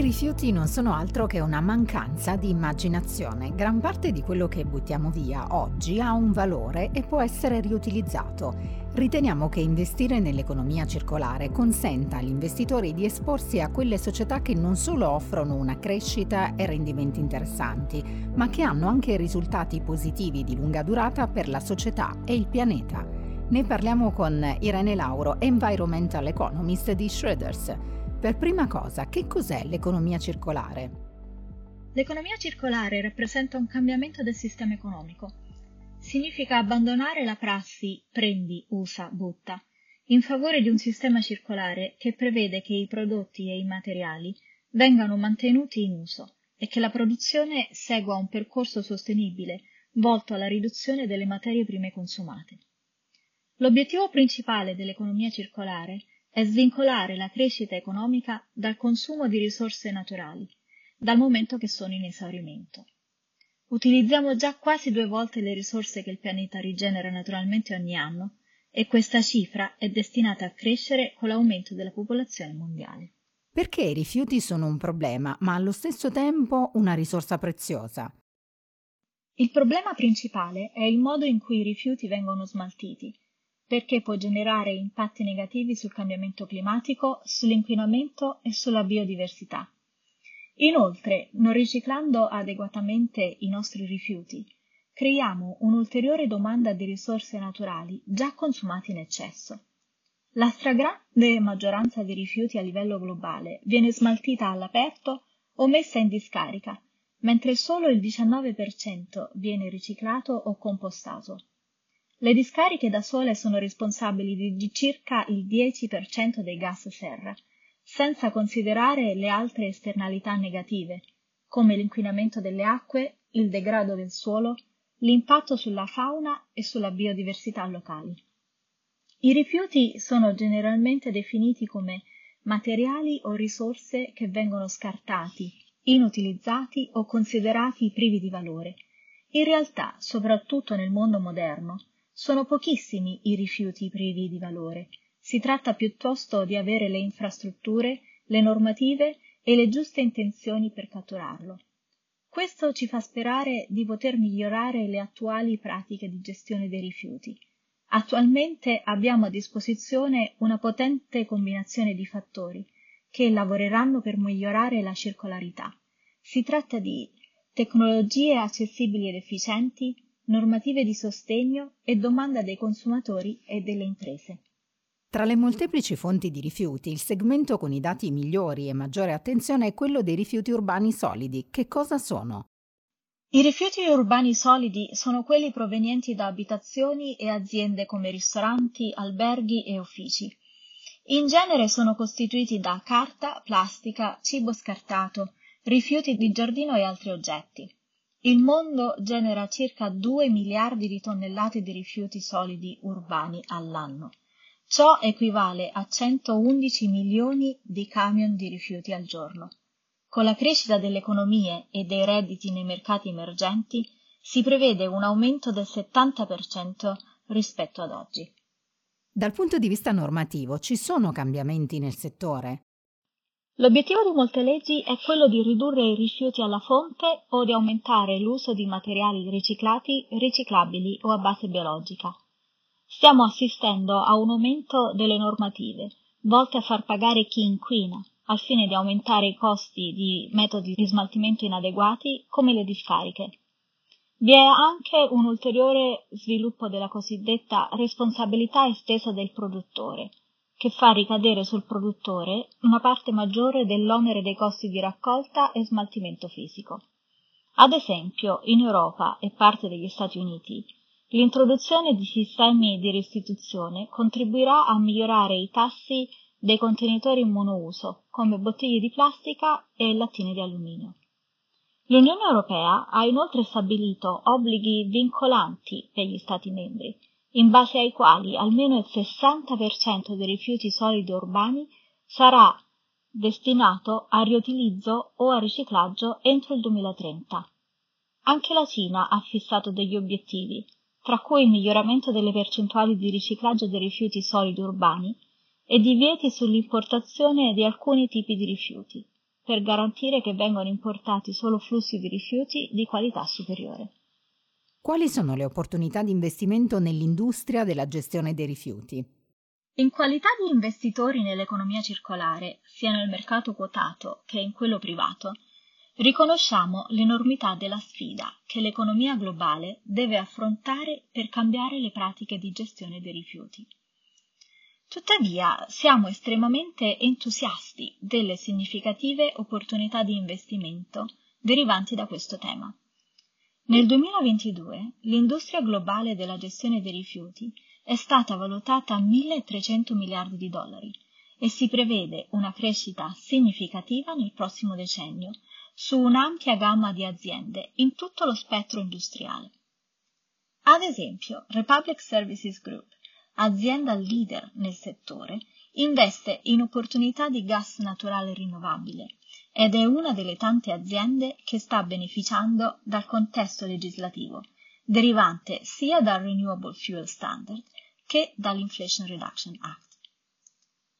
I rifiuti non sono altro che una mancanza di immaginazione. Gran parte di quello che buttiamo via oggi ha un valore e può essere riutilizzato. Riteniamo che investire nell'economia circolare consenta agli investitori di esporsi a quelle società che non solo offrono una crescita e rendimenti interessanti, ma che hanno anche risultati positivi di lunga durata per la società e il pianeta. Ne parliamo con Irene Lauro, Environmental Economist di Schroeders. Per prima cosa, che cos'è l'economia circolare? L'economia circolare rappresenta un cambiamento del sistema economico. Significa abbandonare la prassi prendi, usa, butta, in favore di un sistema circolare che prevede che i prodotti e i materiali vengano mantenuti in uso e che la produzione segua un percorso sostenibile volto alla riduzione delle materie prime consumate. L'obiettivo principale dell'economia circolare è svincolare la crescita economica dal consumo di risorse naturali, dal momento che sono in esaurimento. Utilizziamo già quasi due volte le risorse che il pianeta rigenera naturalmente ogni anno e questa cifra è destinata a crescere con l'aumento della popolazione mondiale. Perché i rifiuti sono un problema, ma allo stesso tempo una risorsa preziosa? Il problema principale è il modo in cui i rifiuti vengono smaltiti perché può generare impatti negativi sul cambiamento climatico, sull'inquinamento e sulla biodiversità. Inoltre, non riciclando adeguatamente i nostri rifiuti, creiamo un'ulteriore domanda di risorse naturali già consumate in eccesso. La stragrande maggioranza dei rifiuti a livello globale viene smaltita all'aperto o messa in discarica, mentre solo il 19% viene riciclato o compostato. Le discariche da sole sono responsabili di circa il 10% dei gas serra, senza considerare le altre esternalità negative, come l'inquinamento delle acque, il degrado del suolo, l'impatto sulla fauna e sulla biodiversità locali. I rifiuti sono generalmente definiti come materiali o risorse che vengono scartati, inutilizzati o considerati privi di valore. In realtà, soprattutto nel mondo moderno, sono pochissimi i rifiuti privi di valore. Si tratta piuttosto di avere le infrastrutture, le normative e le giuste intenzioni per catturarlo. Questo ci fa sperare di poter migliorare le attuali pratiche di gestione dei rifiuti. Attualmente abbiamo a disposizione una potente combinazione di fattori che lavoreranno per migliorare la circolarità. Si tratta di tecnologie accessibili ed efficienti, normative di sostegno e domanda dei consumatori e delle imprese. Tra le molteplici fonti di rifiuti, il segmento con i dati migliori e maggiore attenzione è quello dei rifiuti urbani solidi. Che cosa sono? I rifiuti urbani solidi sono quelli provenienti da abitazioni e aziende come ristoranti, alberghi e uffici. In genere sono costituiti da carta, plastica, cibo scartato, rifiuti di giardino e altri oggetti. Il mondo genera circa 2 miliardi di tonnellate di rifiuti solidi urbani all'anno. Ciò equivale a 111 milioni di camion di rifiuti al giorno. Con la crescita delle economie e dei redditi nei mercati emergenti si prevede un aumento del 70% rispetto ad oggi. Dal punto di vista normativo ci sono cambiamenti nel settore? L'obiettivo di molte leggi è quello di ridurre i rifiuti alla fonte o di aumentare l'uso di materiali riciclati, riciclabili o a base biologica. Stiamo assistendo a un aumento delle normative, volte a far pagare chi inquina, al fine di aumentare i costi di metodi di smaltimento inadeguati come le discariche. Vi è anche un ulteriore sviluppo della cosiddetta responsabilità estesa del produttore, che fa ricadere sul produttore una parte maggiore dell'onere dei costi di raccolta e smaltimento fisico. Ad esempio, in Europa e parte degli Stati Uniti, l'introduzione di sistemi di restituzione contribuirà a migliorare i tassi dei contenitori monouso, come bottiglie di plastica e lattine di alluminio. L'Unione Europea ha inoltre stabilito obblighi vincolanti per gli Stati membri in base ai quali almeno il 60% dei rifiuti solidi urbani sarà destinato a riutilizzo o a riciclaggio entro il 2030. Anche la Cina ha fissato degli obiettivi, tra cui il miglioramento delle percentuali di riciclaggio dei rifiuti solidi urbani e divieti sull'importazione di alcuni tipi di rifiuti. per garantire che vengano importati solo flussi di rifiuti di qualità superiore. Quali sono le opportunità di investimento nell'industria della gestione dei rifiuti? In qualità di investitori nell'economia circolare, sia nel mercato quotato che in quello privato, riconosciamo l'enormità della sfida che l'economia globale deve affrontare per cambiare le pratiche di gestione dei rifiuti. Tuttavia siamo estremamente entusiasti delle significative opportunità di investimento derivanti da questo tema. Nel 2022 l'industria globale della gestione dei rifiuti è stata valutata a 1.300 miliardi di dollari e si prevede una crescita significativa nel prossimo decennio su un'ampia gamma di aziende in tutto lo spettro industriale. Ad esempio, Republic Services Group, azienda leader nel settore, investe in opportunità di gas naturale rinnovabile ed è una delle tante aziende che sta beneficiando dal contesto legislativo, derivante sia dal Renewable Fuel Standard che dall'Inflation Reduction Act.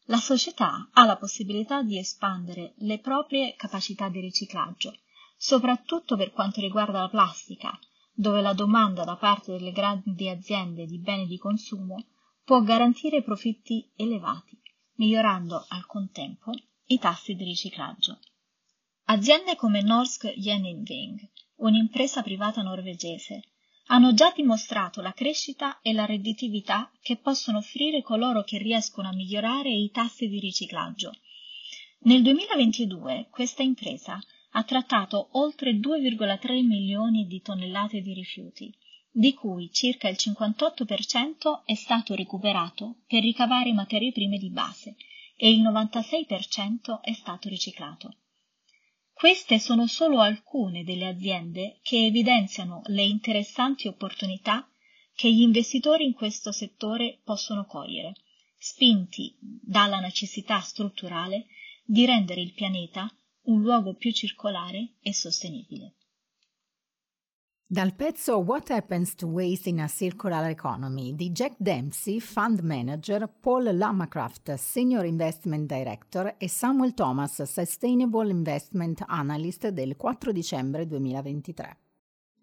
La società ha la possibilità di espandere le proprie capacità di riciclaggio, soprattutto per quanto riguarda la plastica, dove la domanda da parte delle grandi aziende di beni di consumo può garantire profitti elevati, migliorando al contempo i tassi di riciclaggio. Aziende come Norsk Gjenindving, un'impresa privata norvegese, hanno già dimostrato la crescita e la redditività che possono offrire coloro che riescono a migliorare i tassi di riciclaggio. Nel 2022 questa impresa ha trattato oltre 2,3 milioni di tonnellate di rifiuti, di cui circa il 58% è stato recuperato per ricavare materie prime di base e il 96% è stato riciclato. Queste sono solo alcune delle aziende che evidenziano le interessanti opportunità che gli investitori in questo settore possono cogliere, spinti dalla necessità strutturale di rendere il pianeta un luogo più circolare e sostenibile. Dal pezzo What Happens to Waste in a Circular Economy di Jack Dempsey, Fund Manager, Paul Lamacraft, Senior Investment Director e Samuel Thomas, Sustainable Investment Analyst del 4 dicembre 2023.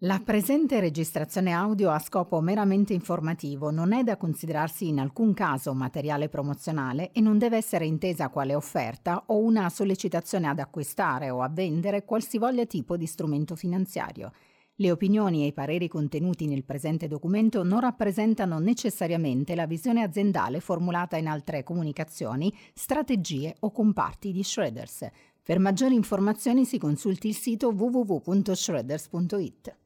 La presente registrazione audio ha scopo meramente informativo, non è da considerarsi in alcun caso materiale promozionale e non deve essere intesa quale offerta o una sollecitazione ad acquistare o a vendere qualsivoglia tipo di strumento finanziario le opinioni e i pareri contenuti nel presente documento non rappresentano necessariamente la visione aziendale formulata in altre comunicazioni, strategie o comparti di Shredders. Per maggiori informazioni si consulti il sito www.shredders.it.